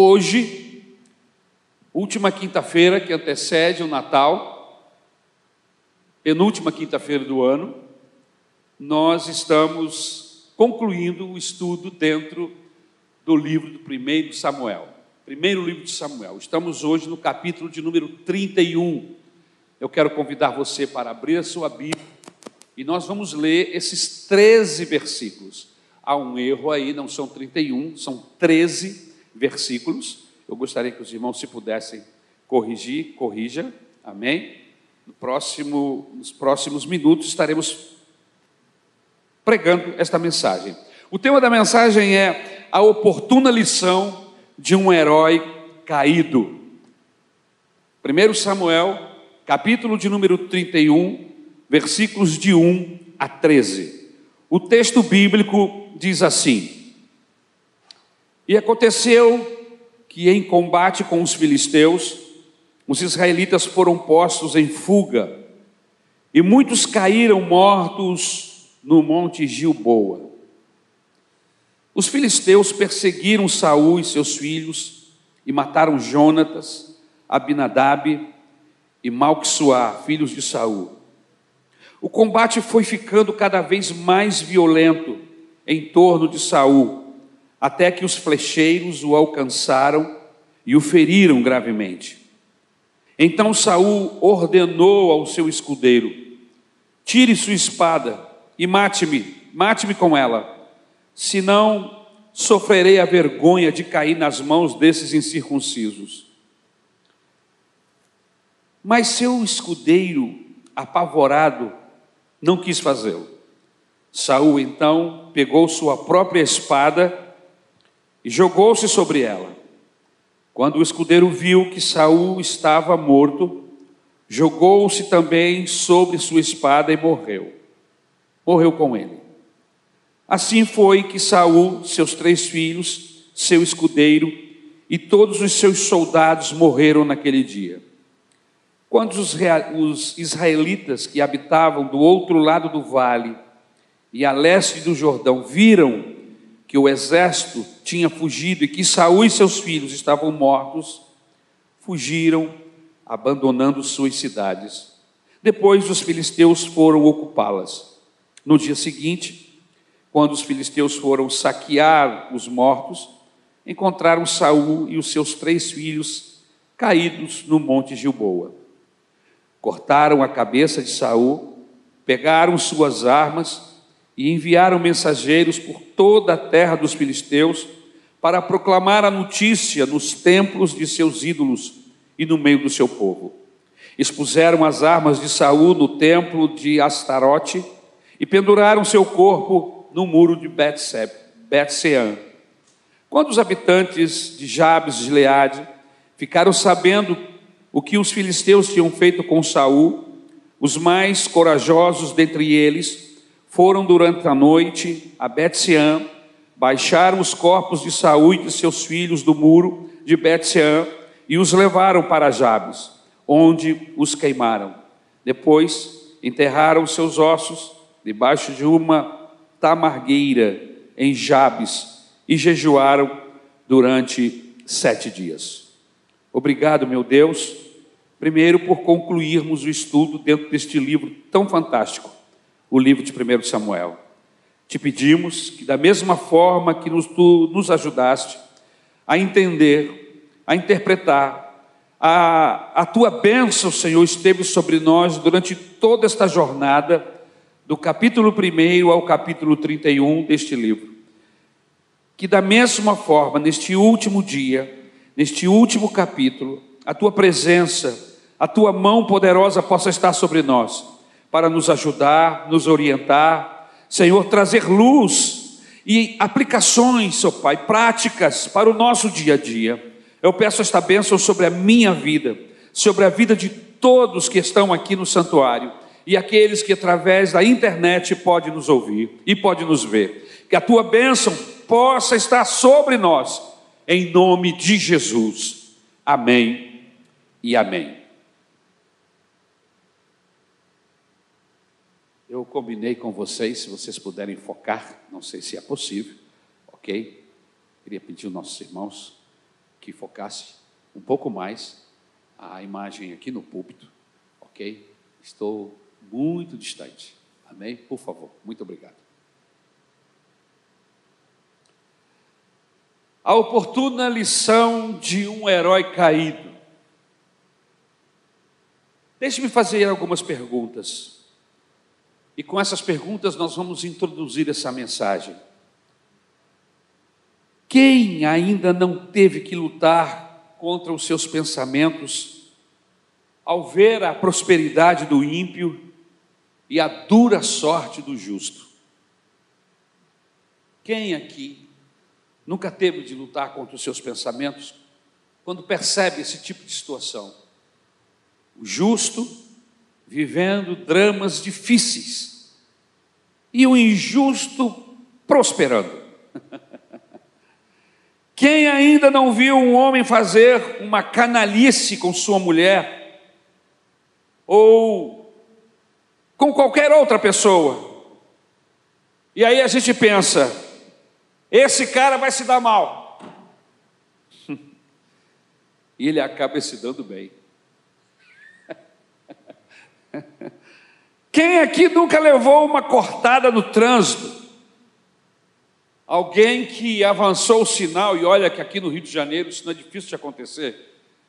Hoje, última quinta-feira que antecede o Natal, penúltima quinta-feira do ano, nós estamos concluindo o estudo dentro do livro do primeiro Samuel. Primeiro livro de Samuel. Estamos hoje no capítulo de número 31. Eu quero convidar você para abrir a sua Bíblia e nós vamos ler esses 13 versículos. Há um erro aí, não são 31, são 13 versículos. Eu gostaria que os irmãos, se pudessem corrigir, corrija. Amém? No próximo, nos próximos minutos estaremos pregando esta mensagem. O tema da mensagem é a oportuna lição de um herói caído. 1 Samuel capítulo de número 31, versículos de 1 a 13. O texto bíblico diz assim: E aconteceu que em combate com os filisteus, os israelitas foram postos em fuga, e muitos caíram mortos no monte Gilboa. Os filisteus perseguiram Saul e seus filhos e mataram Jonatas, Abinadab e Malquisuá, filhos de Saul. O combate foi ficando cada vez mais violento em torno de Saul, até que os flecheiros o alcançaram e o feriram gravemente. Então Saul ordenou ao seu escudeiro: Tire sua espada e mate-me, mate-me com ela, senão sofrerei a vergonha de cair nas mãos desses incircuncisos. Mas seu escudeiro, apavorado, não quis fazê-lo. Saul então pegou sua própria espada e jogou-se sobre ela. Quando o escudeiro viu que Saul estava morto, jogou-se também sobre sua espada e morreu. Morreu com ele. Assim foi que Saul, seus três filhos, seu escudeiro e todos os seus soldados morreram naquele dia. Quando os, israelitas que habitavam do outro lado do vale e a leste do Jordão viram que o exército tinha fugido e que Saul e seus filhos estavam mortos, fugiram, abandonando suas cidades. Depois os filisteus foram ocupá-las. No dia seguinte, quando os filisteus foram saquear os mortos, encontraram Saul e os seus três filhos caídos no monte Gilboa. Cortaram a cabeça de Saul, pegaram suas armas e enviaram mensageiros por toda a terra dos filisteus para proclamar a notícia nos templos de seus ídolos e no meio do seu povo. Expuseram as armas de Saul no templo de Astarote e penduraram seu corpo no muro de Bet-Sean. Quando os habitantes de Jabes de Leade ficaram sabendo o que os filisteus tinham feito com Saul, os mais corajosos dentre eles foram durante a noite a Bet-Sean, baixaram os corpos de Saul e de seus filhos do muro de Bet-Sean e os levaram para Jabes, onde os queimaram. Depois enterraram seus ossos debaixo de uma tamargueira em Jabes e jejuaram durante sete dias. Obrigado, meu Deus, primeiro por concluirmos o estudo dentro deste livro tão fantástico, o livro de 1 Samuel. Te pedimos que, da mesma forma que nos, tu nos ajudaste a entender, a interpretar, a, a tua bênção, Senhor, esteve sobre nós durante toda esta jornada, do capítulo 1 ao capítulo 31 deste livro. Que, da mesma forma, neste último dia, neste último capítulo, a tua presença, a tua mão poderosa possa estar sobre nós, para nos ajudar, nos orientar, Senhor, trazer luz e aplicações, ó Pai, práticas para o nosso dia a dia. Eu peço esta bênção sobre a minha vida, sobre a vida de todos que estão aqui no santuário e aqueles que através da internet podem nos ouvir e podem nos ver. Que a tua bênção possa estar sobre nós em nome de Jesus. Amém e amém. Eu combinei com vocês, se vocês puderem focar, não sei se é possível, ok? Queria pedir aos nossos irmãos que que focasse um pouco mais a imagem aqui no púlpito, ok? Estou muito distante. Amém? Por favor, muito obrigado. A oportuna lição de um herói caído. Deixe-me fazer algumas perguntas. E com essas perguntas nós vamos introduzir essa mensagem. Quem ainda não teve que lutar contra os seus pensamentos ao ver a prosperidade do ímpio e a dura sorte do justo? Quem aqui nunca teve de lutar contra os seus pensamentos quando percebe esse tipo de situação? O justo vivendo dramas difíceis e o injusto prosperando. Quem ainda não viu um homem fazer uma canalice com sua mulher, ou com qualquer outra pessoa, e aí a gente pensa, esse cara vai se dar mal, e ele acaba se dando bem. Quem aqui nunca levou uma cortada no trânsito? Alguém que avançou o sinal, e olha que aqui no Rio de Janeiro isso não é difícil de acontecer.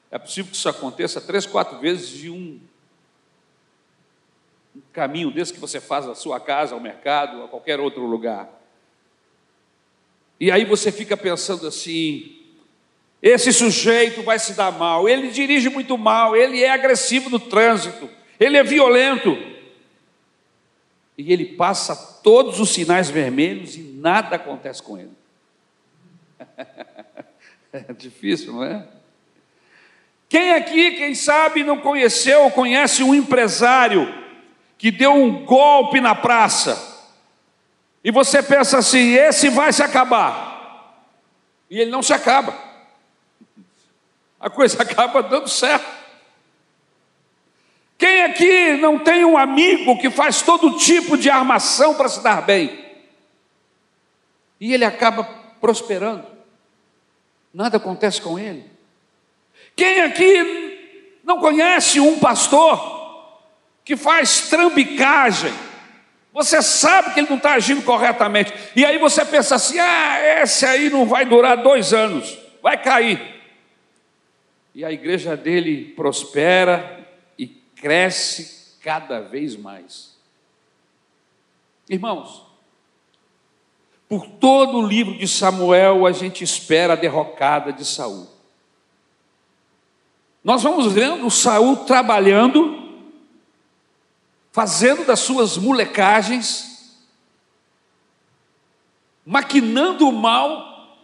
É possível que isso aconteça três, quatro vezes de um, um caminho desse que você faz da sua casa ao mercado, a qualquer outro lugar. E aí você fica pensando assim: esse sujeito vai se dar mal, ele dirige muito mal, ele é agressivo no trânsito, ele é violento e ele passa todos os sinais vermelhos e nada acontece com ele. É difícil, não é? Quem aqui, quem sabe, não conheceu ou conhece um empresário que deu um golpe na praça e você pensa assim: esse vai se acabar, e ele não se acaba, a coisa acaba dando certo. Quem aqui não tem um amigo que faz todo tipo de armação para se dar bem? E ele acaba prosperando. Nada acontece com ele. Quem aqui não conhece um pastor que faz trambicagem? Você sabe que ele não está agindo corretamente. E aí você pensa assim: ah, esse aí não vai durar dois anos, vai cair. E a igreja dele prospera, cresce cada vez mais. Irmãos, por todo o livro de Samuel a gente espera a derrocada de Saul. Nós vamos vendo Saul trabalhando, fazendo das suas molecagens, maquinando o mal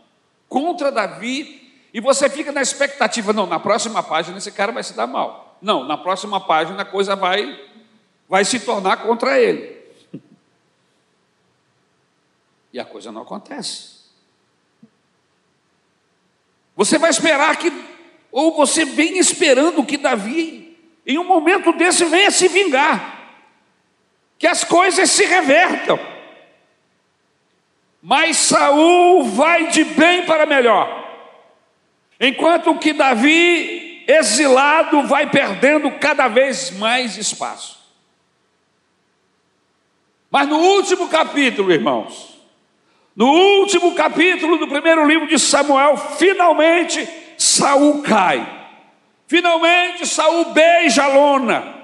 contra Davi, e você fica na expectativa, não, na próxima página esse cara vai se dar mal. Não, na próxima página a coisa vai, vai se tornar contra ele. E a coisa não acontece. Você vai esperar que, ou você vem esperando que Davi, em um momento desse, venha se vingar, que as coisas se revertam. Mas Saul vai de bem para melhor. Enquanto que Davi exilado vai perdendo cada vez mais espaço. Mas no último capítulo, irmãos, no último capítulo do primeiro livro de Samuel, finalmente Saul cai. Finalmente Saul beija a lona.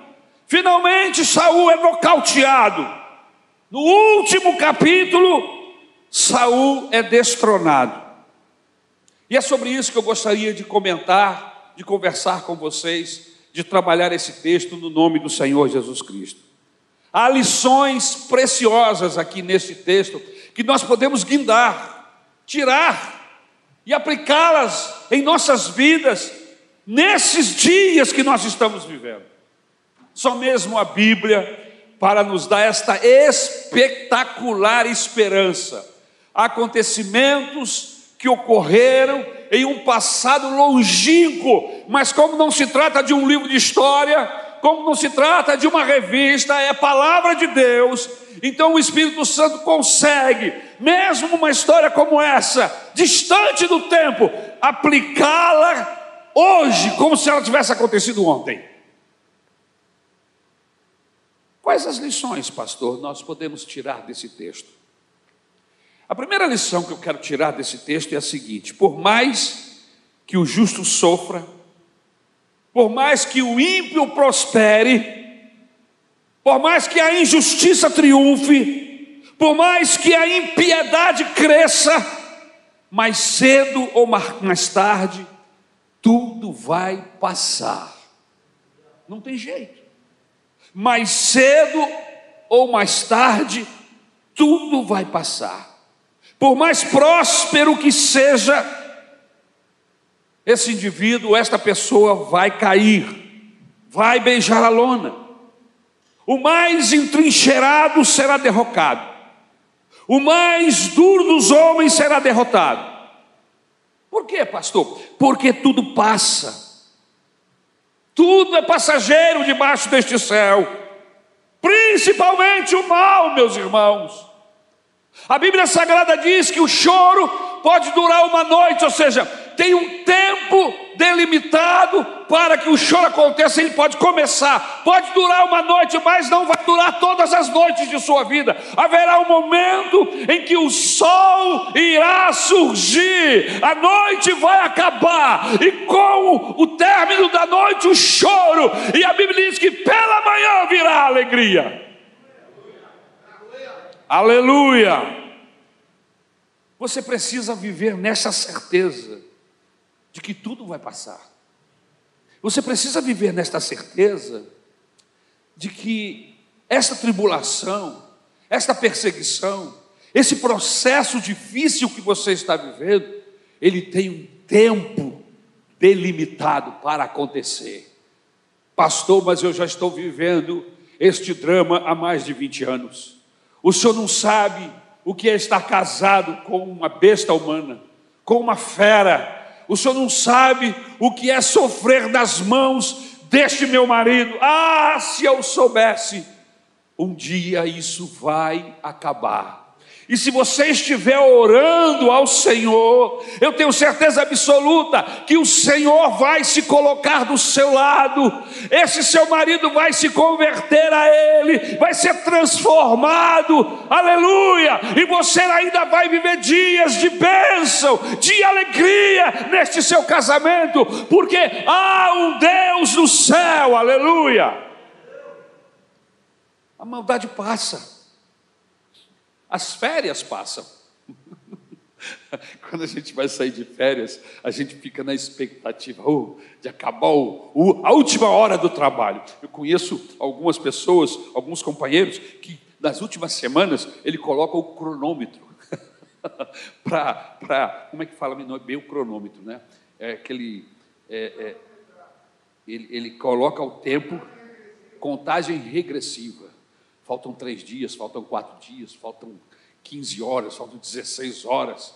Finalmente Saul é nocauteado. No último capítulo, Saul é destronado. E é sobre isso que eu gostaria de comentar de conversar com vocês, de trabalhar esse texto no nome do Senhor Jesus Cristo. Há lições preciosas aqui nesse texto que nós podemos guindar, tirar e aplicá-las em nossas vidas nesses dias que nós estamos vivendo. Só mesmo a Bíblia para nos dar esta espetacular esperança. Acontecimentos que ocorreram em um passado longínquo, mas como não se trata de um livro de história, como não se trata de uma revista, é a palavra de Deus, Então o Espírito Santo consegue, mesmo uma história como essa, distante do tempo, aplicá-la hoje, como se ela tivesse acontecido ontem. Quais as lições, pastor, nós podemos tirar desse texto? A primeira lição que eu quero tirar desse texto é a seguinte: por mais que o justo sofra, por mais que o ímpio prospere, por mais que a injustiça triunfe, por mais que a impiedade cresça, mais cedo ou mais tarde, tudo vai passar. Não tem jeito mais cedo ou mais tarde, tudo vai passar. Por mais próspero que seja, esse indivíduo, esta pessoa vai cair, vai beijar a lona. O mais entrincheirado será derrocado, o mais duro dos homens será derrotado. Por quê, pastor? Porque tudo passa. Tudo é passageiro debaixo deste céu, principalmente o mal, meus irmãos. A Bíblia Sagrada diz que o choro pode durar uma noite, ou seja, tem um tempo delimitado para que o choro aconteça. Ele pode começar, pode durar uma noite, mas não vai durar todas as noites de sua vida. Haverá um momento em que o sol irá surgir, a noite vai acabar, e com o término da noite, o choro, e a Bíblia diz que pela manhã virá a alegria. Aleluia! Você precisa viver nessa certeza de que tudo vai passar. Você precisa viver nesta certeza de que essa tribulação, esta perseguição, esse processo difícil que você está vivendo, ele tem um tempo delimitado para acontecer. Pastor, mas eu já estou vivendo este drama há mais de 20 anos. O senhor não sabe o que é estar casado com uma besta humana, com uma fera, o senhor não sabe o que é sofrer nas mãos deste meu marido. Ah, se eu soubesse, um dia isso vai acabar. E se você estiver orando ao Senhor, eu tenho certeza absoluta que o Senhor vai se colocar do seu lado, esse seu marido vai se converter a Ele, vai ser transformado, aleluia, e você ainda vai viver dias de bênção, de alegria neste seu casamento, porque há um Deus no céu, aleluia. A maldade passa. As férias passam. Quando a gente vai sair de férias, a gente fica na expectativa oh, de acabar o, o, a última hora do trabalho. Eu conheço algumas pessoas, alguns companheiros, que nas últimas semanas ele coloca o cronômetro para. Como é que fala? Não é bem o cronômetro, né? É aquele. É, é, ele, ele coloca o tempo, contagem regressiva. Faltam três dias, faltam quatro dias, faltam 15 horas, faltam 16 horas.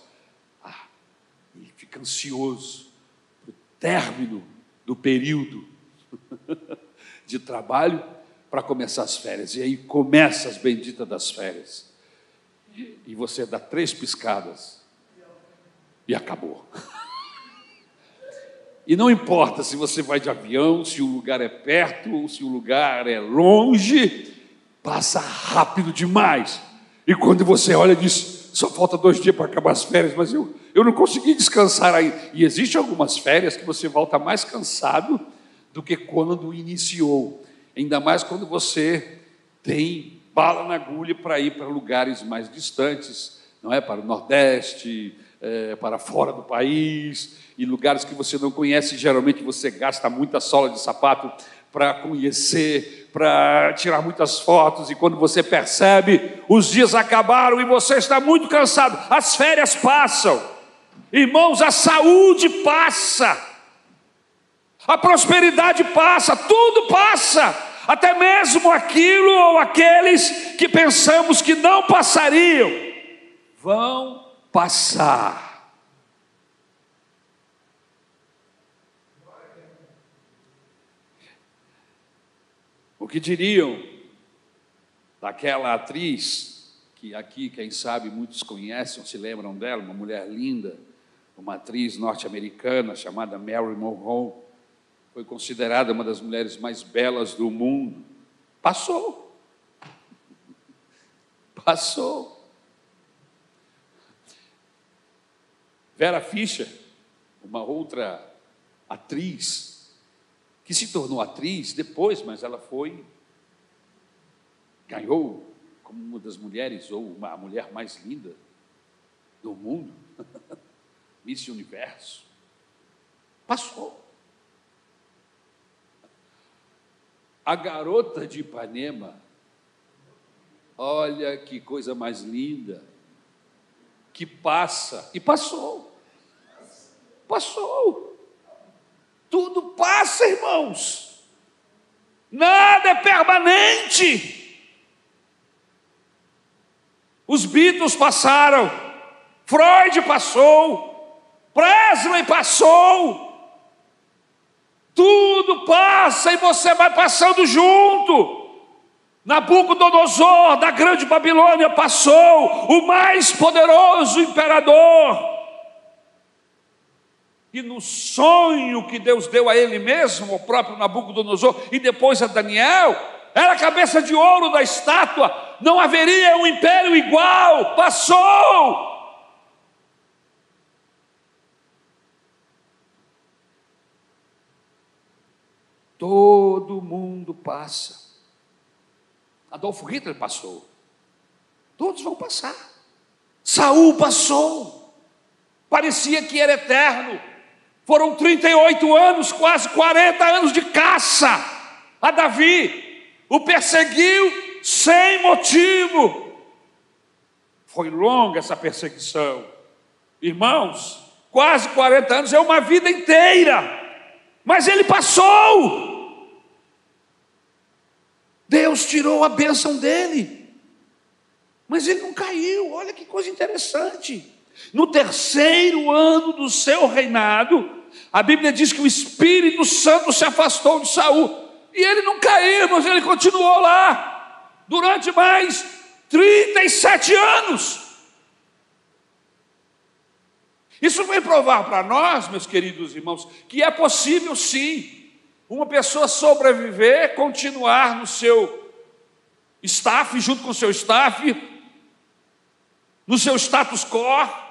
Ah, e fica ansioso para o término do período de trabalho para começar as férias. E aí começa as benditas das férias. E você dá três piscadas e acabou. E não importa se você vai de avião, se o lugar é perto, se o lugar é longe, passa rápido demais. E quando você olha e diz, só falta dois dias para acabar as férias, mas eu, eu não consegui descansar aí. E existem algumas férias que você volta mais cansado do que quando iniciou. Ainda mais quando você tem bala na agulha para ir para lugares mais distantes, não é? Para o Nordeste, é, para fora do país, e lugares que você não conhece, geralmente você gasta muita sola de sapato para conhecer, para tirar muitas fotos, e quando você percebe, os dias acabaram e você está muito cansado, as férias passam, irmãos, a saúde passa, a prosperidade passa, tudo passa, até mesmo aquilo ou aqueles que pensamos que não passariam, vão passar. O que diriam daquela atriz, que aqui, quem sabe, muitos conhecem, se lembram dela, uma mulher linda, uma atriz norte-americana chamada Mary Monroe, foi considerada uma das mulheres mais belas do mundo. Passou. Passou. Vera Fischer, uma outra atriz, que se tornou atriz depois, mas ela foi, ganhou como uma das mulheres, ou uma, a mulher mais linda do mundo, Miss Universo. Passou. A garota de Ipanema, olha que coisa mais linda, que passa, e passou, passou, tudo passa, irmãos, nada é permanente. Os Beatles passaram, Freud passou, Presley passou, tudo passa e você vai passando junto. Nabucodonosor da grande Babilônia passou, o mais poderoso imperador. E no sonho que Deus deu a ele mesmo, o próprio Nabucodonosor, e depois a Daniel, era a cabeça de ouro da estátua, não haveria um império igual, passou. Todo mundo passa. Adolfo Hitler passou. Todos vão passar. Saul passou. Parecia que era eterno. Foram 38 anos, quase 40 anos de caça a Davi. O perseguiu sem motivo. Foi longa essa perseguição. Irmãos, quase 40 anos é uma vida inteira. Mas ele passou. Deus tirou a bênção dele. Mas ele não caiu. Olha que coisa interessante. No terceiro ano do seu reinado, a Bíblia diz que o Espírito Santo se afastou de Saul. E ele não caiu, mas ele continuou lá durante mais 37 anos. Isso vem provar para nós, meus queridos irmãos, que é possível sim uma pessoa sobreviver, continuar no seu staff, junto com o seu staff, no seu status quo,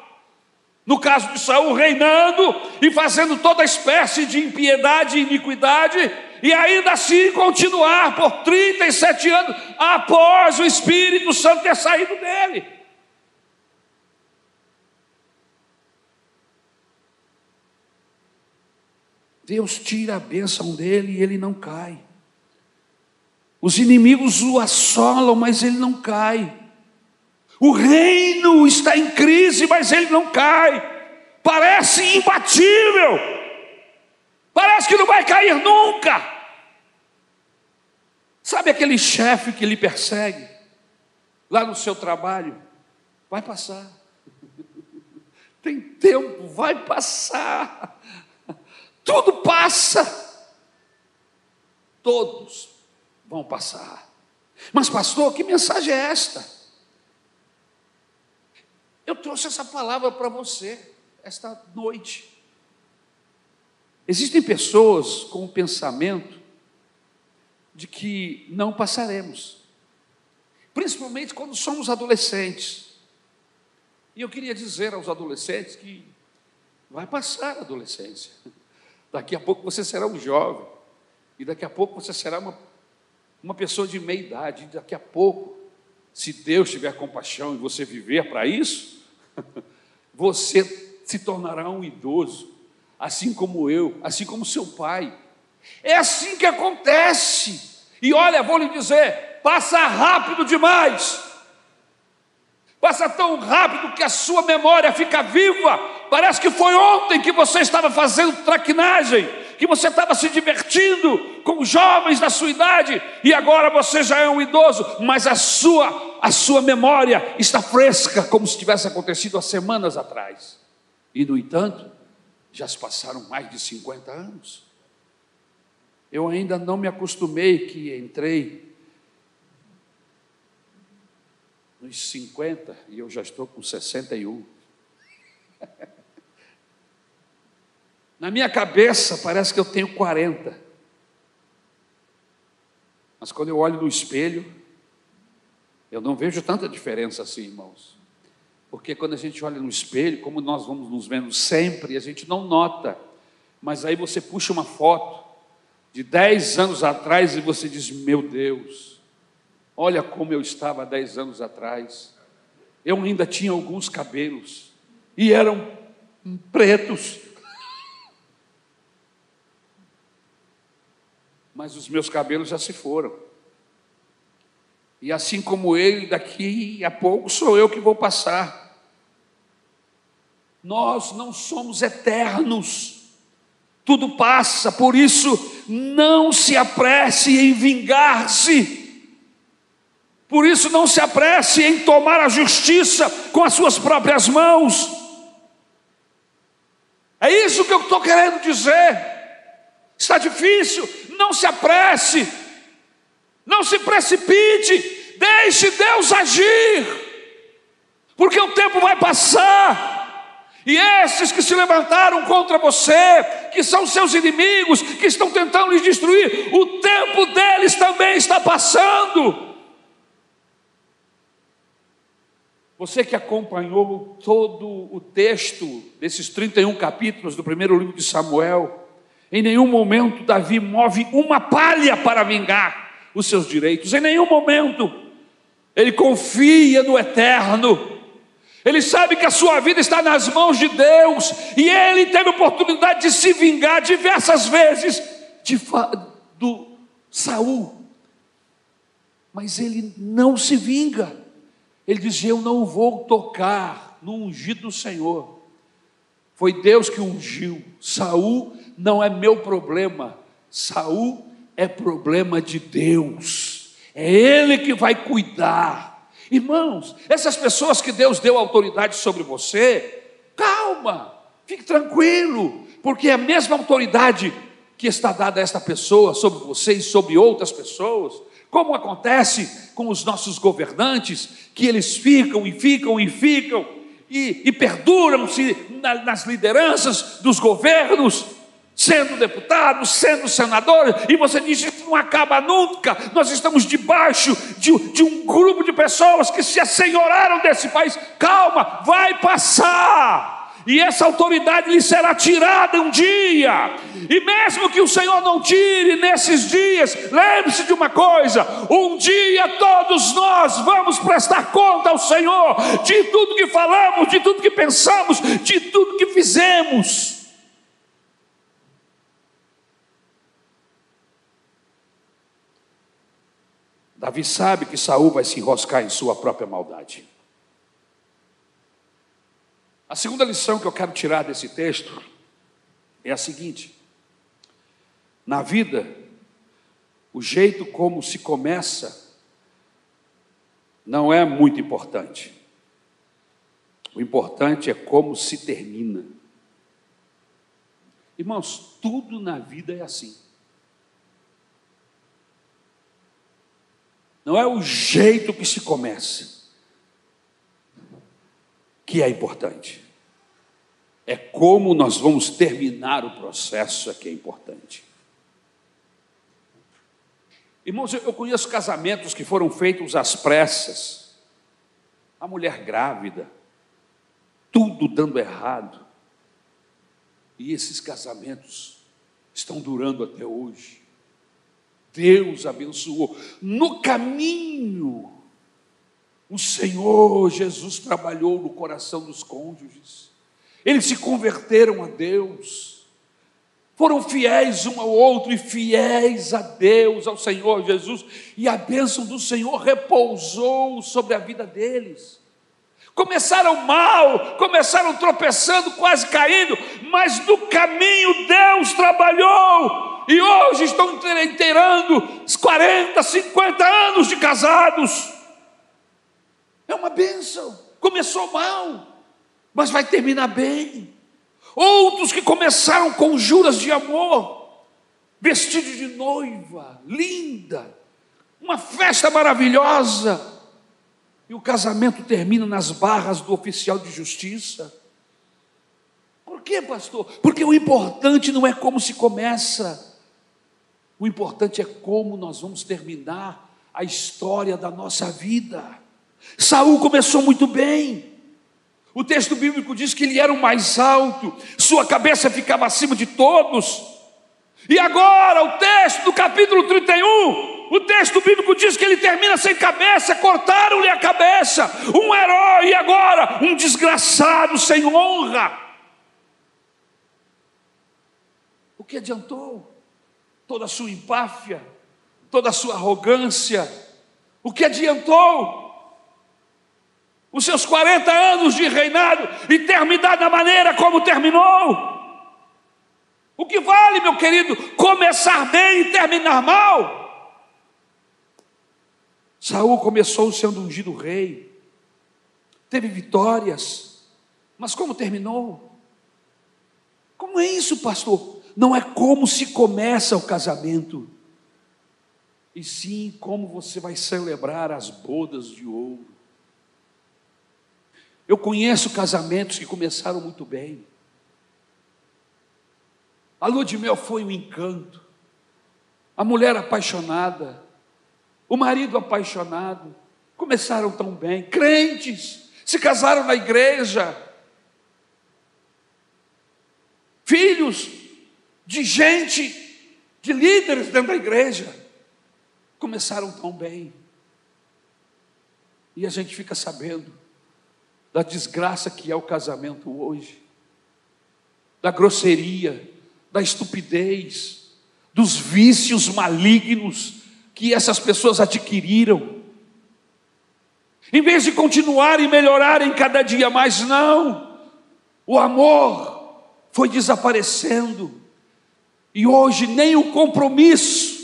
no caso de Saul, reinando e fazendo toda espécie de impiedade e iniquidade, e ainda assim continuar por 37 anos após o Espírito Santo ter saído dele. Deus tira a bênção dele e ele não cai. Os inimigos o assolam, mas ele não cai. O reino está em crise, mas ele não cai. Parece imbatível. Parece que não vai cair nunca. Sabe aquele chefe que lhe persegue lá no seu trabalho? Vai passar. Tem tempo, vai passar. Tudo passa. Todos vão passar. Mas, pastor, que mensagem é esta? Eu trouxe essa palavra para você esta noite. Existem pessoas com o pensamento de que não passaremos, principalmente quando somos adolescentes. E eu queria dizer aos adolescentes que vai passar a adolescência. Daqui a pouco você será um jovem. E daqui a pouco você será uma, uma pessoa de meia idade. E daqui a pouco, se Deus tiver compaixão e você viver para isso, você se tornará um idoso, assim como eu, assim como seu pai. É assim que acontece. E olha, vou lhe dizer, passa rápido demais. Passa tão rápido que a sua memória fica viva. Parece que foi ontem que você estava fazendo traquinagem, que você estava se divertindo com jovens da sua idade e agora você já é um idoso, mas a sua a sua memória está fresca como se tivesse acontecido há semanas atrás. E no entanto, já se passaram mais de 50 anos. Eu ainda não me acostumei que entrei nos 50 e eu já estou com 61. Na minha cabeça parece que eu tenho 40. Mas quando eu olho no espelho, eu não vejo tanta diferença assim, irmãos. Porque quando a gente olha no espelho, como nós vamos nos vendo sempre, a gente não nota. Mas aí você puxa uma foto de 10 anos atrás e você diz: Meu Deus, olha como eu estava 10 anos atrás. Eu ainda tinha alguns cabelos e eram pretos. Mas os meus cabelos já se foram. E assim como ele, daqui a pouco sou eu que vou passar. Nós não somos eternos. Tudo passa, por isso não se apresse em vingar-se. Por isso não se apresse em tomar a justiça com as suas próprias mãos. É isso que eu estou querendo dizer. Está difícil, não se apresse, não se precipite, Deixe Deus agir, porque o tempo vai passar. E esses que se levantaram contra você, que são seus inimigos, que estão tentando lhes destruir, o tempo deles também está passando. Você que acompanhou todo o texto desses 31 capítulos do primeiro livro de Samuel, em nenhum momento Davi move uma palha para vingar os seus direitos, em nenhum momento ele confia no eterno, ele sabe que a sua vida está nas mãos de Deus, e ele teve oportunidade de se vingar diversas vezes de, do Saul, mas ele não se vinga, ele diz: Eu não vou tocar no ungido do Senhor. Foi Deus que ungiu. Saul não é meu problema. Saul é problema de Deus. É Ele que vai cuidar. Irmãos, essas pessoas que Deus deu autoridade sobre você, calma, fique tranquilo, porque é a mesma autoridade que está dada a esta pessoa sobre você e sobre outras pessoas, como acontece com os nossos governantes, que eles ficam e ficam e ficam e, e perduram-se na, nas lideranças dos governos, sendo deputado, sendo senador, e você diz isso não acaba nunca. Nós estamos debaixo de, de um grupo de pessoas que se assenhoraram desse país. Calma, vai passar. E essa autoridade lhe será tirada um dia, e mesmo que o Senhor não tire nesses dias, lembre-se de uma coisa: um dia todos nós vamos prestar conta ao Senhor de tudo que falamos, de tudo que pensamos, de tudo que fizemos. Davi sabe que Saul vai se enroscar em sua própria maldade. A segunda lição que eu quero tirar desse texto é a seguinte: na vida, o jeito como se começa não é muito importante. O importante é como se termina. Irmãos, tudo na vida é assim. Não é o jeito que se começa que é importante. É como nós vamos terminar o processo é que é importante. Irmãos, eu conheço casamentos que foram feitos às pressas. A mulher grávida, tudo dando errado. E esses casamentos estão durando até hoje. Deus abençoou. No caminho, o Senhor Jesus trabalhou no coração dos cônjuges. Eles se converteram a Deus. Foram fiéis um ao outro e fiéis a Deus, ao Senhor Jesus, e a bênção do Senhor repousou sobre a vida deles. Começaram mal, começaram tropeçando, quase caindo, mas no caminho Deus trabalhou e hoje estão inteirando 40, 50 anos de casados. É uma bênção. Começou mal, mas vai terminar bem. Outros que começaram com juras de amor, vestidos de noiva, linda, uma festa maravilhosa, e o casamento termina nas barras do oficial de justiça. Por quê, pastor? Porque o importante não é como se começa, o importante é como nós vamos terminar a história da nossa vida. Saul começou muito bem. O texto bíblico diz que ele era o mais alto, sua cabeça ficava acima de todos. E agora, o texto do capítulo 31, o texto bíblico diz que ele termina sem cabeça, cortaram-lhe a cabeça. Um herói, e agora, um desgraçado sem honra. O que adiantou? Toda a sua empáfia, toda a sua arrogância. O que adiantou? os seus 40 anos de reinado e terminar da maneira como terminou. O que vale, meu querido, começar bem e terminar mal? Saul começou sendo ungido rei, teve vitórias, mas como terminou? Como é isso, pastor? Não é como se começa o casamento, e sim como você vai celebrar as bodas de ouro. Eu conheço casamentos que começaram muito bem. A lua de mel foi um encanto. A mulher apaixonada, o marido apaixonado, começaram tão bem. Crentes se casaram na igreja. Filhos de gente, de líderes dentro da igreja, começaram tão bem. E a gente fica sabendo da desgraça que é o casamento hoje, da grosseria, da estupidez, dos vícios malignos que essas pessoas adquiriram. Em vez de continuar e melhorarem cada dia mais, não. O amor foi desaparecendo. E hoje nem o compromisso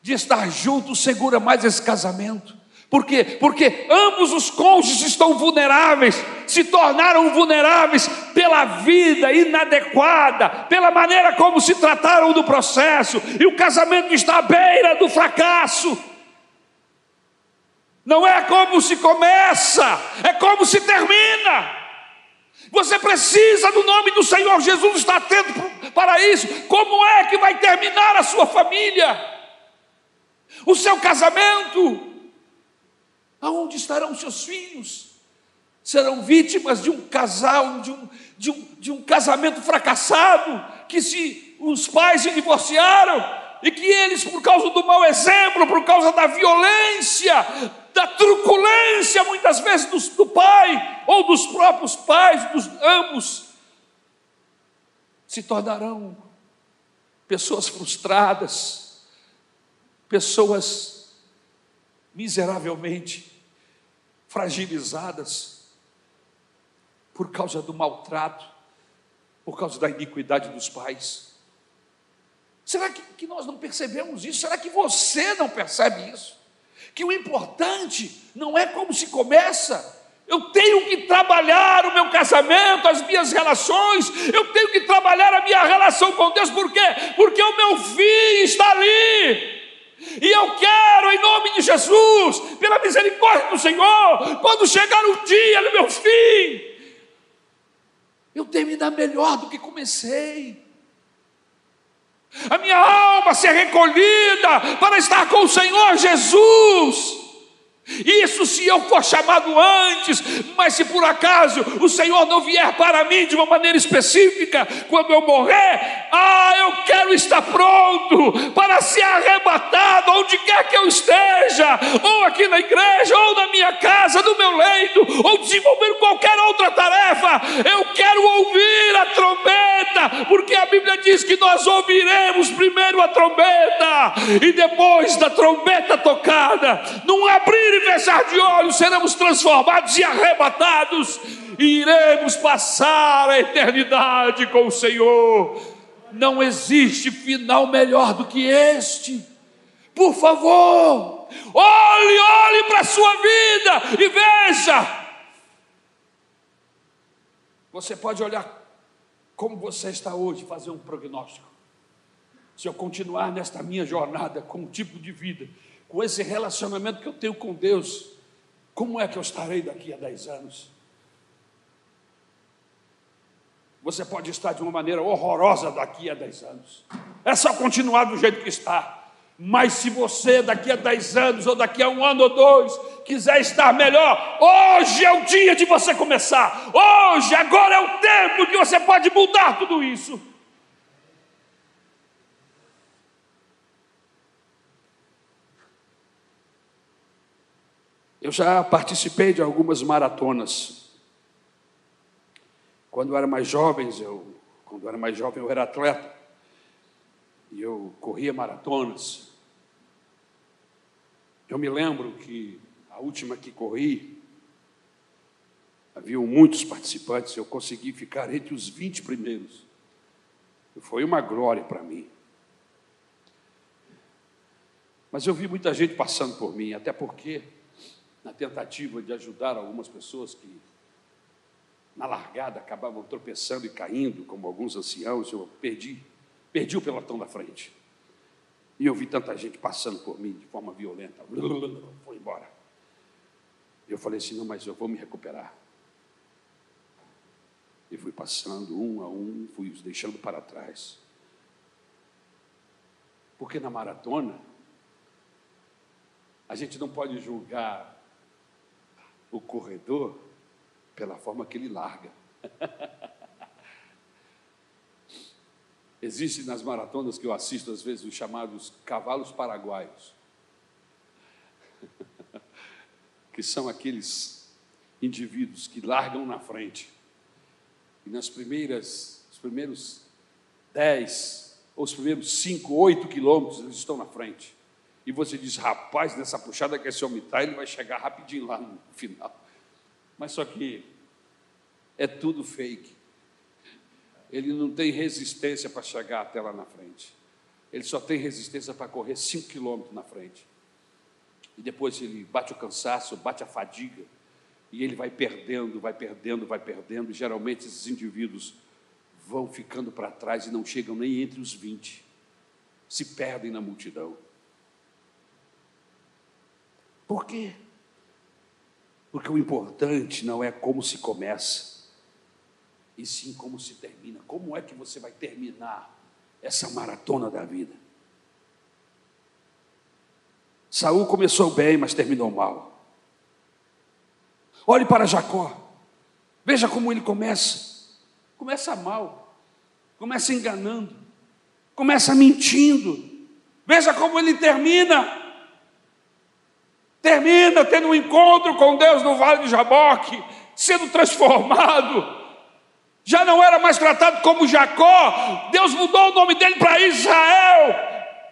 de estar juntos segura mais esse casamento. Por quê? Porque ambos os cônjuges estão vulneráveis, se tornaram vulneráveis pela vida inadequada, pela maneira como se trataram do processo, e o casamento está à beira do fracasso. Não é como se começa, é como se termina. Você precisa do nome do Senhor Jesus estar atento para isso. Como é que vai terminar a sua família? O seu casamento? Aonde estarão seus filhos? Serão vítimas de um casal, de um, de um, de um casamento fracassado, que se os pais se divorciaram, e que eles, por causa do mau exemplo, por causa da violência, da truculência, muitas vezes do, pai, ou dos próprios pais, dos ambos, se tornarão pessoas frustradas, pessoas miseravelmente fragilizadas por causa do maltrato, por causa da iniquidade dos pais. Será que, que, nós não percebemos isso? Será que você não percebe isso? Que o importante não é como se começa. Eu tenho que trabalhar o meu casamento, as minhas relações, eu tenho que trabalhar a minha relação com Deus, por quê? Porque o meu filho está ali, e eu quero, em nome de Jesus, pela misericórdia do Senhor, quando chegar o dia do meu fim, eu terminar melhor do que comecei. A minha alma ser recolhida para estar com o Senhor Jesus. Isso se eu for chamado antes, mas se por acaso o Senhor não vier para mim de uma maneira específica, quando eu morrer, ah, eu quero estar pronto para ser arrebatado onde quer que eu esteja, ou aqui na igreja, ou na minha casa, no meu leito, ou desenvolver qualquer outra tarefa. Eu quero ouvir a trombeta, porque a Bíblia diz que nós ouviremos primeiro a trombeta, e depois da trombeta tocada, num abrir fechar de olhos, seremos transformados e arrebatados, e iremos passar a eternidade com o Senhor. Não existe final melhor do que este. Por favor, olhe, olhe para a sua vida e veja. Você pode olhar como você está hoje, fazer um prognóstico. Se eu continuar nesta minha jornada com o tipo de vida com esse relacionamento que eu tenho com Deus, Como é que eu estarei daqui a 10 anos? Você pode estar de uma maneira horrorosa daqui a 10 anos. É só continuar do jeito que está. Mas se você daqui a 10 anos, ou daqui a um ano ou dois, quiser estar melhor, hoje é o dia de você começar. Hoje, agora é o tempo que você pode mudar tudo isso. Eu já participei de algumas maratonas. Quando eu era mais jovem, eu, quando eu era mais jovem, eu era atleta. E eu corria maratonas. Eu me lembro que a última que corri, havia muitos participantes, eu consegui ficar entre os 20 primeiros. Foi uma glória para mim. Mas eu vi muita gente passando por mim, até porque, na tentativa de ajudar algumas pessoas que, na largada, acabavam tropeçando e caindo, como alguns anciãos, eu perdi, perdi o pelotão da frente. E eu vi tanta gente passando por mim de forma violenta. Foi embora. Eu falei assim: não, mas eu vou me recuperar. E fui passando um a um, fui os deixando para trás. Porque na maratona, a gente não pode julgar o corredor pela forma que ele larga. Existem nas maratonas que eu assisto, às vezes, os chamados cavalos paraguaios, que são aqueles indivíduos que largam na frente. E nas primeiras, os primeiros dez, ou os primeiros cinco, oito quilômetros, eles estão na frente. E você diz, rapaz, nessa puxada que esse homem está, ele vai chegar rapidinho lá no final. Mas só que é tudo fake ele não tem resistência para chegar até lá na frente. Ele só tem resistência para correr 5 quilômetros na frente. E depois ele bate o cansaço, bate a fadiga, e ele vai perdendo, vai perdendo, vai perdendo. E geralmente esses indivíduos vão ficando para trás e não chegam nem entre os 20, se perdem na multidão. Por quê? Porque o importante não é como se começa, e sim como se termina. Como é que você vai terminar essa maratona da vida? Saul começou bem, mas terminou mal. Olhe para Jacó. Veja como ele começa. Começa mal. Começa enganando. Começa mentindo. Veja como ele termina. Termina tendo um encontro com Deus no vale de Jaboque, sendo transformado já não era mais tratado como Jacó, Deus mudou o nome dele para Israel,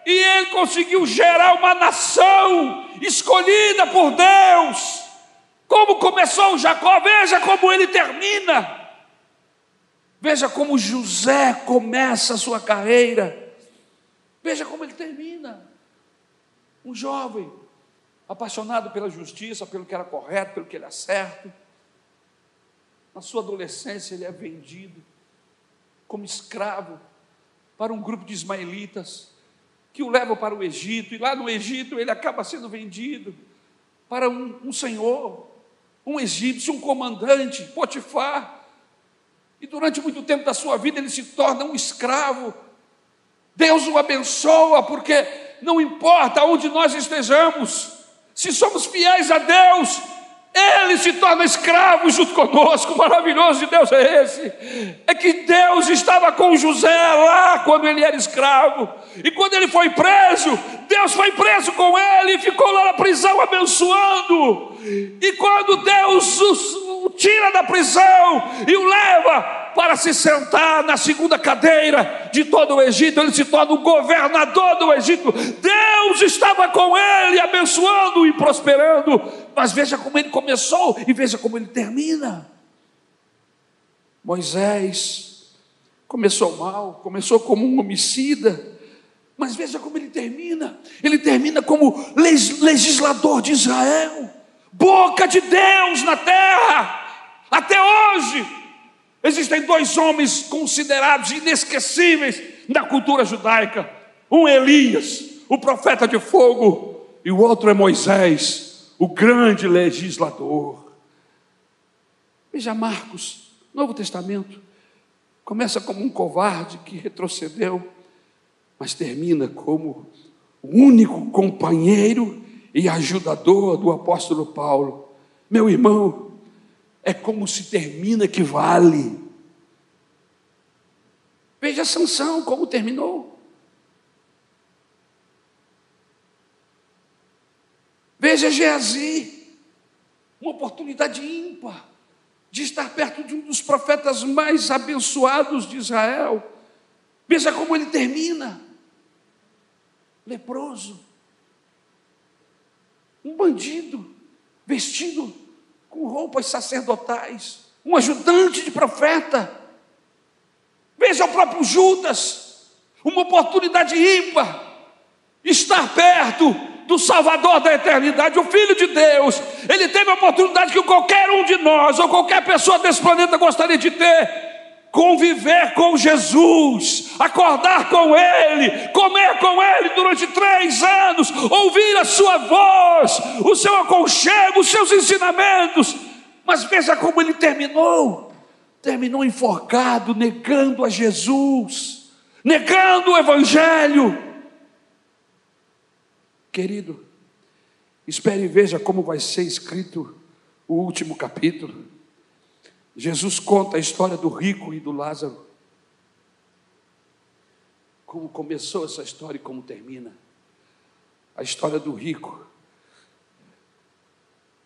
e ele conseguiu gerar uma nação escolhida por Deus. Como começou Jacó, veja como ele termina. Veja como José começa a sua carreira. Veja como ele termina. Um jovem apaixonado pela justiça, pelo que era correto, pelo que era certo na sua adolescência, ele é vendido como escravo para um grupo de ismaelitas que o levam para o Egito, e lá no Egito ele acaba sendo vendido para um, um senhor, um egípcio, um comandante, Potifar. E durante muito tempo da sua vida ele se torna um escravo. Deus o abençoa, porque não importa onde nós estejamos, se somos fiéis a Deus, ele se torna escravo junto conosco. Maravilhoso de Deus é esse. É que Deus estava com José lá quando ele era escravo. E quando ele foi preso, Deus foi preso com ele e ficou lá na prisão abençoando. E quando Deus o, o tira da prisão e o leva para se sentar na segunda cadeira de todo o Egito, ele se torna o governador do Egito. Deus estava com ele, abençoando e prosperando. Mas veja como ele começou e veja como ele termina. Moisés começou mal, começou como um homicida, mas veja como ele termina. Ele termina como legislador de Israel, boca de Deus na terra, até hoje. Existem dois homens considerados inesquecíveis na cultura judaica: um é Elias, o profeta de fogo, e o outro é Moisés, o grande legislador. Veja Marcos, Novo Testamento, começa como um covarde que retrocedeu, mas termina como o único companheiro e ajudador do apóstolo Paulo. Meu irmão, é como se termina que vale. Veja Sansão como terminou. Veja Geazi, uma oportunidade ímpar de estar perto de um dos profetas mais abençoados de Israel. Veja como ele termina. Leproso. Um bandido vestido com roupas sacerdotais, um ajudante de profeta. Veja o próprio Judas, uma oportunidade ímpar, estar perto do Salvador da eternidade, o Filho de Deus. Ele teve a oportunidade que qualquer um de nós, ou qualquer pessoa desse planeta gostaria de ter. Conviver com Jesus, acordar com Ele, comer com Ele durante três anos, ouvir a Sua voz, o seu aconchego, os seus ensinamentos. Mas veja como ele terminou: terminou enforcado, negando a Jesus, negando o Evangelho Querido, espere e veja como vai ser escrito o último capítulo. Jesus conta a história do rico e do Lázaro. Como começou essa história e como termina. A história do rico,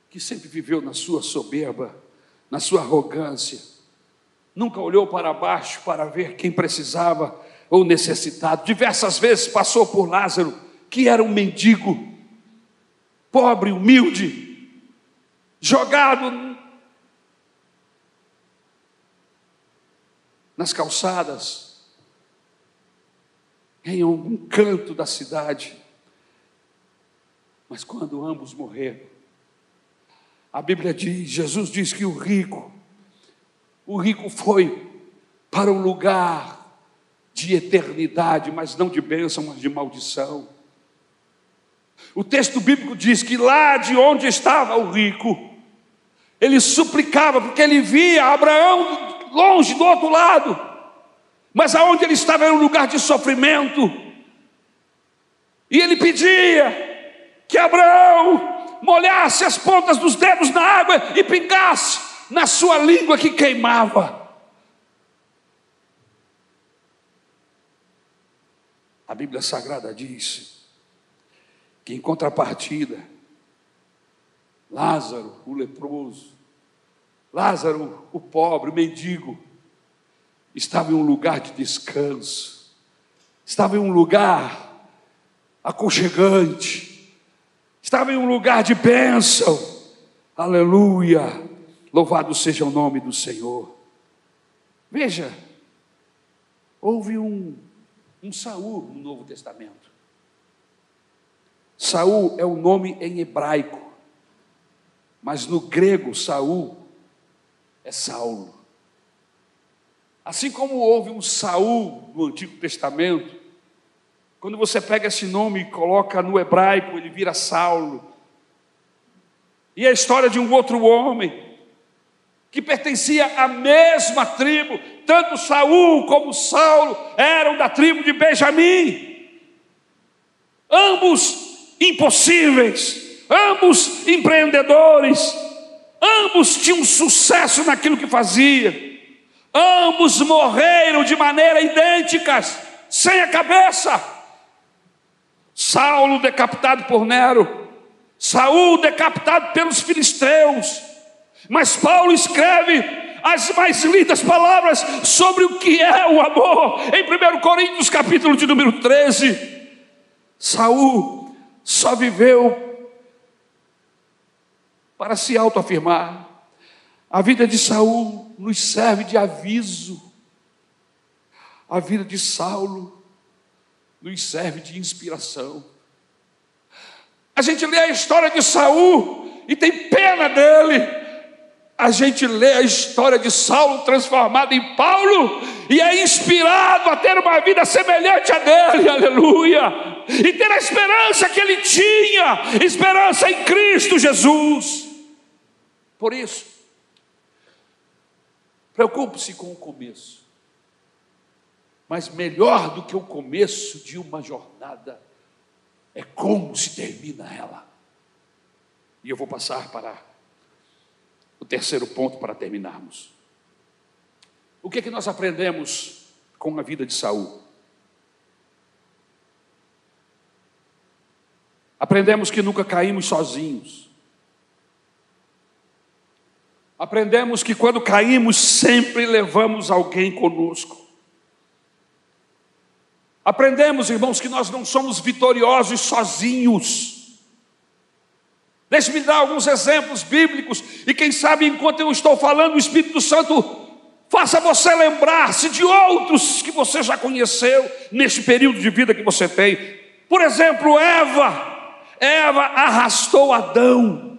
que sempre viveu na sua soberba, na sua arrogância, nunca olhou para baixo para ver quem precisava ou necessitado. Diversas vezes passou por Lázaro que era um mendigo, pobre, humilde, jogado nas calçadas, em algum canto da cidade. Mas quando ambos morreram, a Bíblia diz, Jesus diz que o rico, o rico foi para um lugar de eternidade, mas não de bênção, mas de maldição. O texto bíblico diz que lá de onde estava o rico, ele suplicava, porque ele via Abraão longe do outro lado, mas aonde ele estava era um lugar de sofrimento, e ele pedia que Abraão molhasse as pontas dos dedos na água e pingasse na sua língua que queimava. A Bíblia Sagrada diz que em contrapartida, Lázaro, o leproso, Lázaro, o pobre, o mendigo, estava em um lugar de descanso, estava em um lugar aconchegante, estava em um lugar de bênção, aleluia, louvado seja o nome do Senhor. Veja, houve um, um Saul no Novo Testamento, Saul é o um nome em hebraico, mas no grego Saul é Saulo. Assim como houve um Saul no Antigo Testamento, quando você pega esse nome e coloca no hebraico, ele vira Saulo. E a história de um outro homem que pertencia à mesma tribo, tanto Saul como Saulo eram da tribo de Benjamim. Ambos impossíveis, ambos empreendedores, ambos tinham sucesso naquilo que fazia, ambos morreram de maneira idêntica, sem a cabeça. Saulo decapitado por Nero, Saul decapitado pelos filisteus. Mas Paulo escreve as mais lindas palavras sobre o que é o amor em 1 Coríntios capítulo de número 13. Saul só viveu para se autoafirmar. A vida de Saul nos serve de aviso. A vida de Saulo nos serve de inspiração. A gente lê a história de Saul e tem pena dele. a gente lê a história de Saulo transformado em Paulo e é inspirado a ter uma vida semelhante a dele, aleluia, e ter a esperança que ele tinha, esperança em Cristo Jesus. Por isso, preocupe-se com o começo, mas melhor do que o começo de uma jornada é como se termina ela. E eu vou passar para o terceiro ponto para terminarmos. O que é que nós aprendemos com a vida de Saul? Aprendemos que nunca caímos sozinhos. Aprendemos que quando caímos, sempre levamos alguém conosco. Aprendemos, irmãos, que nós não somos vitoriosos sozinhos. Deixe-me dar alguns exemplos bíblicos, e quem sabe, enquanto eu estou falando, o Espírito Santo faça você lembrar-se de outros que você já conheceu neste período de vida que você tem. Por exemplo, Eva. Eva arrastou Adão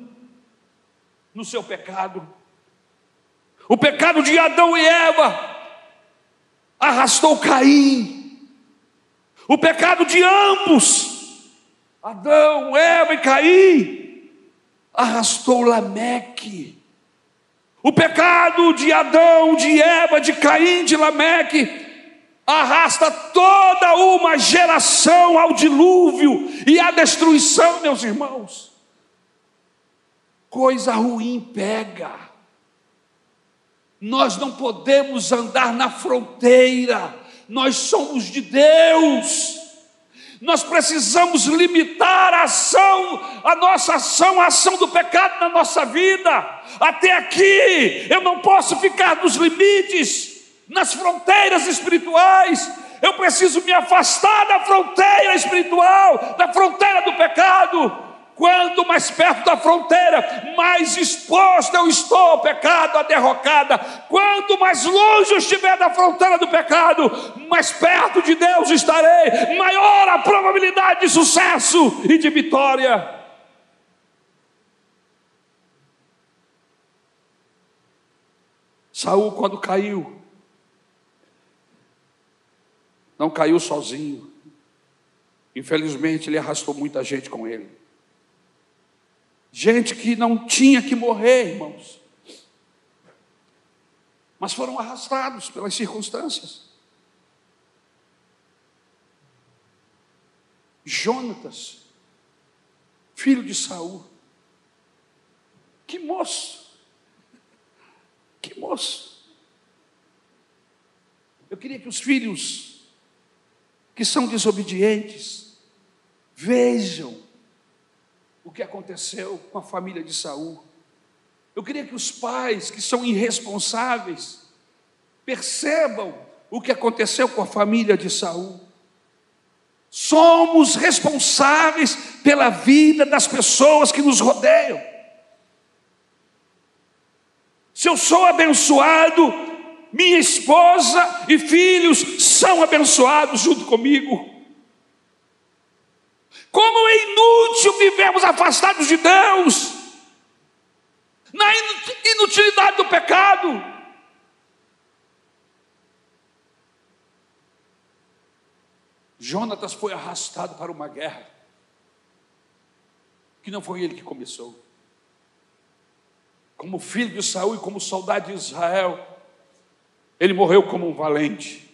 no seu pecado. O pecado de Adão e Eva arrastou Caim. O pecado de ambos, Adão, Eva e Caim, arrastou Lameque. O pecado de Adão, de Eva, de Caim, de Lameque, arrasta toda uma geração ao dilúvio e à destruição, meus irmãos. Coisa ruim pega. Nós não podemos andar na fronteira, nós somos de Deus. Nós precisamos limitar a ação, a nossa ação, a ação do pecado na nossa vida. Até aqui, eu não posso ficar nos limites, nas fronteiras espirituais. Eu preciso me afastar da fronteira espiritual, da fronteira do pecado. Quanto mais perto da fronteira, mais exposto eu estou ao pecado, à derrocada. Quanto mais longe eu estiver da fronteira do pecado, mais perto de Deus estarei, maior a probabilidade de sucesso e de vitória. Saul, quando caiu, não caiu sozinho. Infelizmente, ele arrastou muita gente com ele. Gente que não tinha que morrer, irmãos. Mas foram arrastados pelas circunstâncias. Jonatas, filho de Saul. Que moço! Que moço! Eu queria que os filhos que são desobedientes vejam o que aconteceu com a família de Saul. Eu queria que os pais que são irresponsáveis percebam o que aconteceu com a família de Saul. Somos responsáveis pela vida das pessoas que nos rodeiam. Se eu sou abençoado, minha esposa e filhos são abençoados junto comigo. Como é inútil vivemos afastados de Deus, na inutilidade do pecado. Jonatas foi arrastado para uma guerra, que não foi ele que começou. Como filho de Saul e como soldado de Israel, ele morreu como um valente,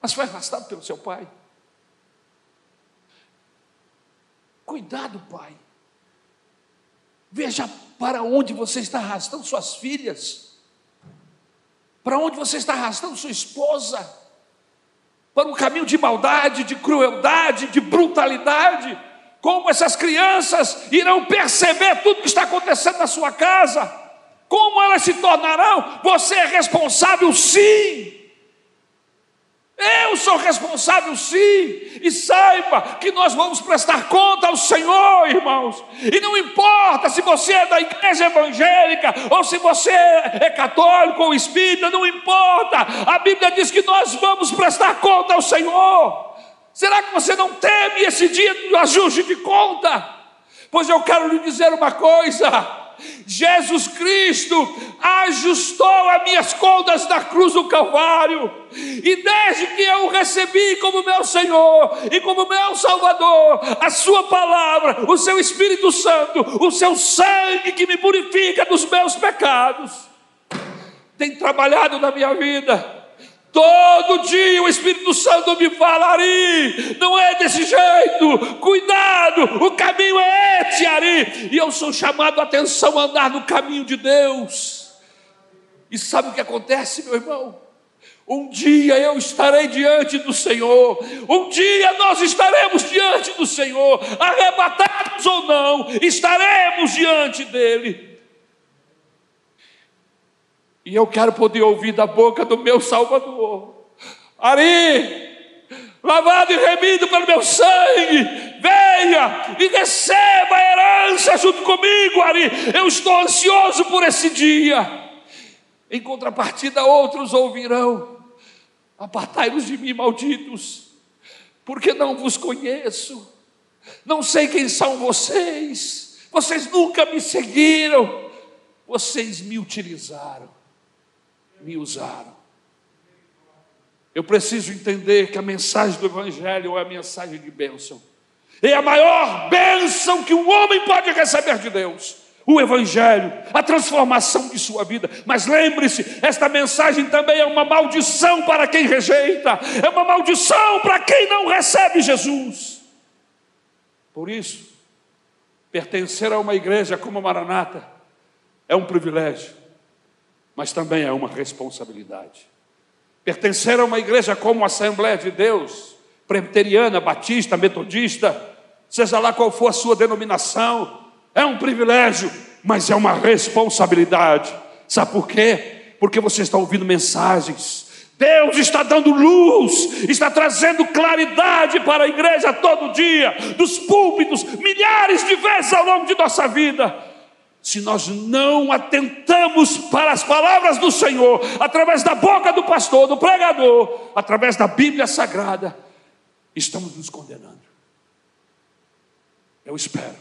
mas foi arrastado pelo seu pai. Cuidado, pai. Veja para onde você está arrastando suas filhas, para onde você está arrastando sua esposa, para um caminho de maldade, de crueldade, de brutalidade. Como essas crianças irão perceber tudo que está acontecendo na sua casa? Como elas se tornarão? Você é responsável, sim. Eu sou responsável sim, e saiba que nós vamos prestar conta ao Senhor, irmãos. E não importa se você é da igreja evangélica, ou se você é católico ou espírita, não importa. A Bíblia diz que nós vamos prestar conta ao Senhor. Será que você não teme esse dia do ajuste de conta? Pois eu quero lhe dizer uma coisa: Jesus Cristo ajustou as minhas contas na cruz do Calvário, e desde que eu recebi como meu Senhor e como meu Salvador, a Sua palavra, o Seu Espírito Santo, o Seu sangue que me purifica dos meus pecados, tem trabalhado na minha vida Todo dia o Espírito Santo me fala, Ari, não é desse jeito, cuidado, o caminho é esse, Ari. E eu sou chamado a atenção a andar no caminho de Deus. E sabe o que acontece, meu irmão? Um dia eu estarei diante do Senhor, um dia nós estaremos diante do Senhor, arrebatados ou não, estaremos diante dEle. E eu quero poder ouvir da boca do meu Salvador: Ari, lavado e remido pelo meu sangue, venha e receba a herança junto comigo, Ari. Eu estou ansioso por esse dia. Em contrapartida, outros ouvirão: Apartai-vos de mim, malditos, porque não vos conheço, não sei quem são vocês, vocês nunca me seguiram, vocês me utilizaram me usaram. Eu preciso entender que a mensagem do Evangelho é a mensagem de bênção. É a maior bênção que um homem pode receber de Deus. O Evangelho, a transformação de sua vida. Mas lembre-se, esta mensagem também é uma maldição para quem rejeita, é uma maldição para quem não recebe Jesus. Por isso, pertencer a uma igreja como a Maranata é um privilégio mas também é uma responsabilidade. Pertencer a uma igreja como a Assembleia de Deus, presbiteriana, batista, metodista, seja lá qual for a sua denominação, é um privilégio, mas é uma responsabilidade. Sabe por quê? Porque você está ouvindo mensagens. Deus está dando luz, está trazendo claridade para a igreja todo dia, dos púlpitos, milhares de vezes ao longo de nossa vida se nós não atentamos para as palavras do Senhor, através da boca do pastor, do pregador, através da Bíblia Sagrada, estamos nos condenando. Eu espero,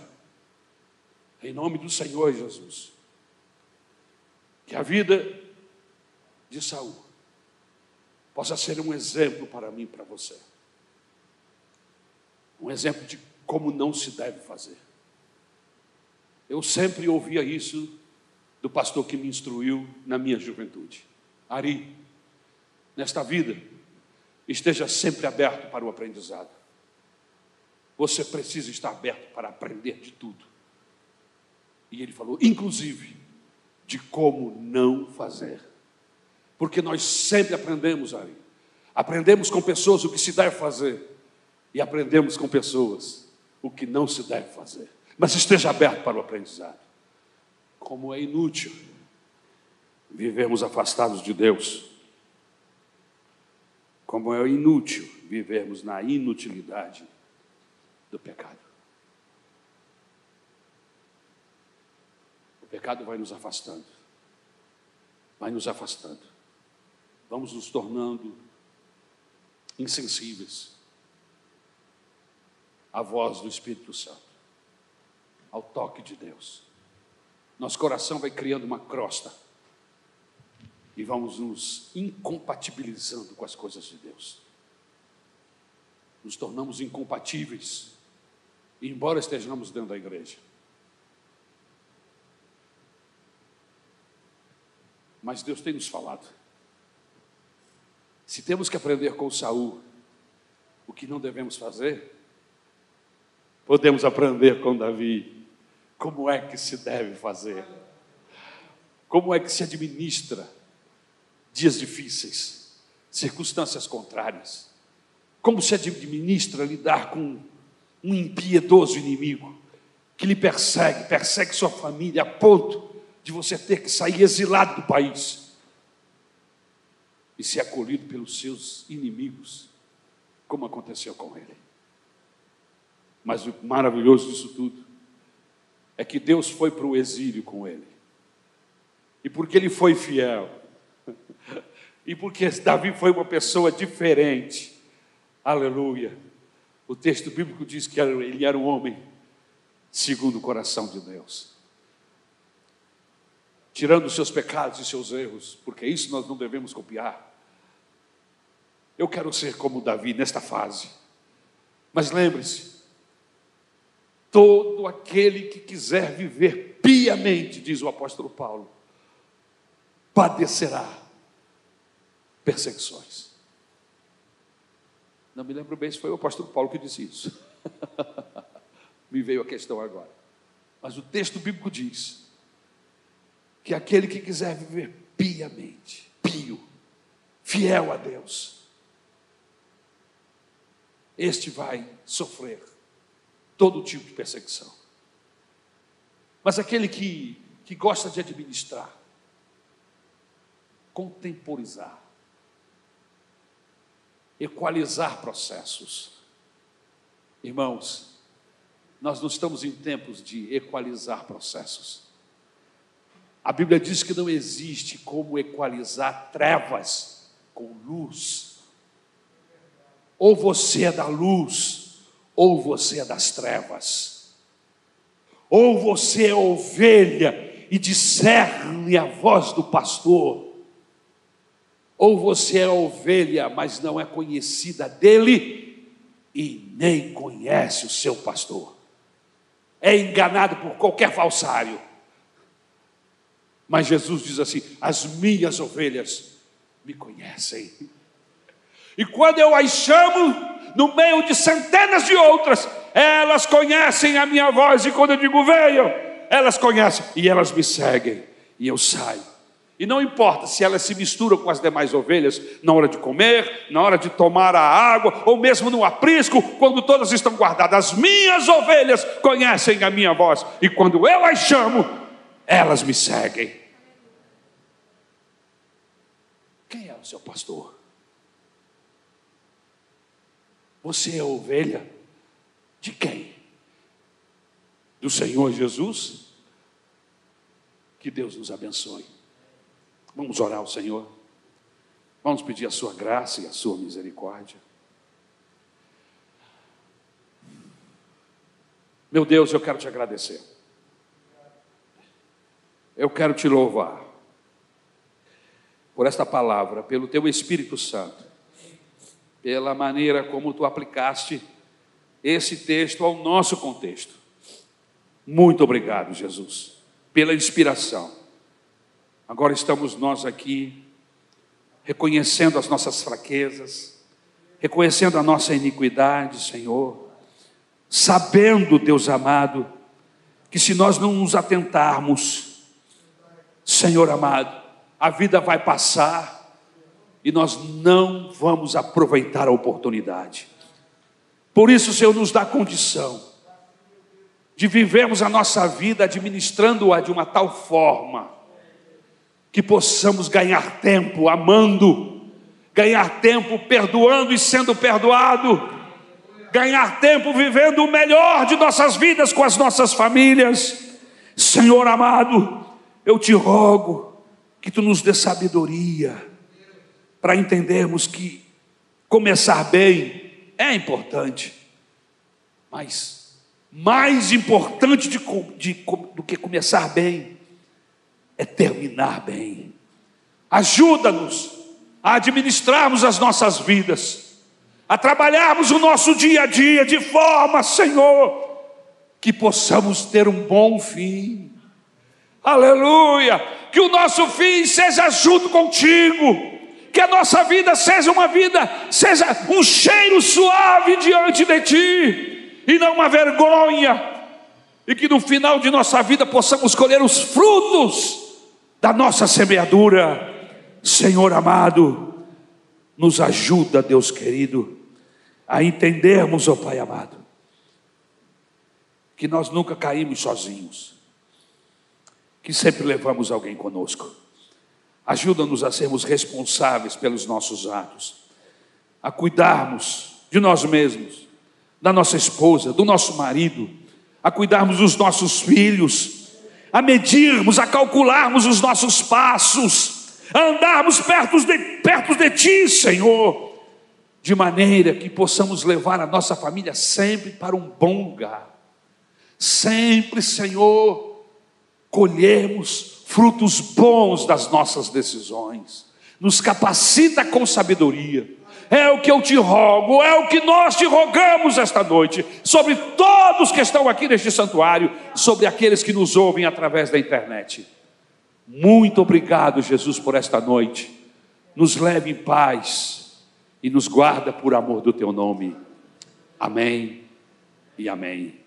em nome do Senhor Jesus, que a vida de Saul possa ser um exemplo para mim e para você. Um exemplo de como não se deve fazer. Eu sempre ouvia isso do pastor que me instruiu na minha juventude. Ari, nesta vida, esteja sempre aberto para o aprendizado. Você precisa estar aberto para aprender de tudo. E ele falou, inclusive, de como não fazer. Porque nós sempre aprendemos, Ari. Aprendemos com pessoas o que se deve fazer. E aprendemos com pessoas o que não se deve fazer. Mas esteja aberto para o aprendizado. Como é inútil vivermos afastados de Deus. Como é inútil vivermos na inutilidade do pecado. O pecado vai nos afastando, vai nos afastando, vamos nos tornando insensíveis à voz do Espírito Santo ao toque de Deus. Nosso coração vai criando uma crosta e vamos nos incompatibilizando com as coisas de Deus. Nos tornamos incompatíveis, embora estejamos dentro da igreja. Mas Deus tem nos falado. Se temos que aprender com Saul o que não devemos fazer, podemos aprender com Davi como é que se deve fazer? Como é que se administra dias difíceis, circunstâncias contrárias? Como se administra lidar com um impiedoso inimigo que lhe persegue, persegue sua família a ponto de você ter que sair exilado do país e ser acolhido pelos seus inimigos, como aconteceu com ele. Mas o maravilhoso disso tudo é que Deus foi para o exílio com ele. E porque ele foi fiel. E porque Davi foi uma pessoa diferente. Aleluia. O texto bíblico diz que ele era um homem segundo o coração de Deus. tirando seus pecados e seus erros, porque isso nós não devemos copiar. Eu quero ser como Davi nesta fase. Mas lembre-se, todo aquele que quiser viver piamente, diz o apóstolo Paulo, padecerá perseguições. Não me lembro bem se foi o apóstolo Paulo que disse isso. me veio a questão agora. Mas o texto bíblico diz que aquele que quiser viver piamente, pio, fiel a Deus, este vai sofrer todo tipo de perseguição. Mas aquele que, que gosta de administrar, contemporizar, equalizar processos. Irmãos, nós não estamos em tempos de equalizar processos. A Bíblia diz que não existe como equalizar trevas com luz. Ou você é da luz, ou você é das trevas. Ou você é ovelha e discerne a voz do pastor, ou você é ovelha, mas não é conhecida dele e nem conhece o seu pastor. É enganado por qualquer falsário. Mas Jesus diz assim: as minhas ovelhas me conhecem. E quando eu as chamo, no meio de centenas de outras, elas conhecem a minha voz, e quando eu digo venham, elas conhecem e elas me seguem, e eu saio e não importa se elas se misturam com as demais ovelhas na hora de comer, na hora de tomar a água, ou mesmo no aprisco, quando todas estão guardadas. As minhas ovelhas conhecem a minha voz, e quando eu as chamo, elas me seguem. Quem é o seu pastor? Você é ovelha de quem? Do Senhor Jesus? Que Deus nos abençoe. Vamos orar ao Senhor. Vamos pedir a sua graça e a sua misericórdia. Meu Deus, eu quero te agradecer. Eu quero te louvar por esta palavra, pelo teu Espírito Santo, pela maneira como tu aplicaste esse texto ao nosso contexto. Muito obrigado, Jesus, pela inspiração Agora estamos nós aqui, reconhecendo as nossas fraquezas, reconhecendo a nossa iniquidade, Senhor, sabendo, Deus amado, que se nós não nos atentarmos, Senhor amado, a vida vai passar e nós não vamos aproveitar a oportunidade. Por isso, Senhor, nos dá condição de vivermos a nossa vida administrando-a de uma tal forma que possamos ganhar tempo amando, ganhar tempo perdoando e sendo perdoado, ganhar tempo vivendo o melhor de nossas vidas com as nossas famílias. Senhor amado, eu te rogo que tu nos dê sabedoria para entendermos que começar bem é importante, mas mais importante de, de, do que começar bem é terminar bem. Ajuda-nos a administrarmos as nossas vidas, a trabalharmos o nosso dia a dia de forma, Senhor, que possamos ter um bom fim. Aleluia! Que o nosso fim seja junto contigo. Que a nossa vida seja uma vida, seja um cheiro suave diante de ti, e não uma vergonha, e que no final de nossa vida possamos colher os frutos da nossa semeadura. Senhor amado, nos ajuda, Deus querido, a entendermos, ó oh Pai amado, que nós nunca caímos sozinhos, que sempre levamos alguém conosco. Ajuda-nos a sermos responsáveis pelos nossos atos, a cuidarmos de nós mesmos, da nossa esposa, do nosso marido, a cuidarmos dos nossos filhos, a medirmos, a calcularmos os nossos passos, a andarmos perto de, perto de Ti, Senhor, de maneira que possamos levar a nossa família sempre para um bom lugar. Sempre, Senhor, colhermos frutos bons das nossas decisões, nos capacita com sabedoria. É o que eu te rogo, é o que nós te rogamos esta noite, sobre todos que estão aqui neste santuário, sobre aqueles que nos ouvem através da internet. Muito obrigado, Jesus, por esta noite. Nos leve em paz e nos guarda por amor do teu nome. Amém e amém.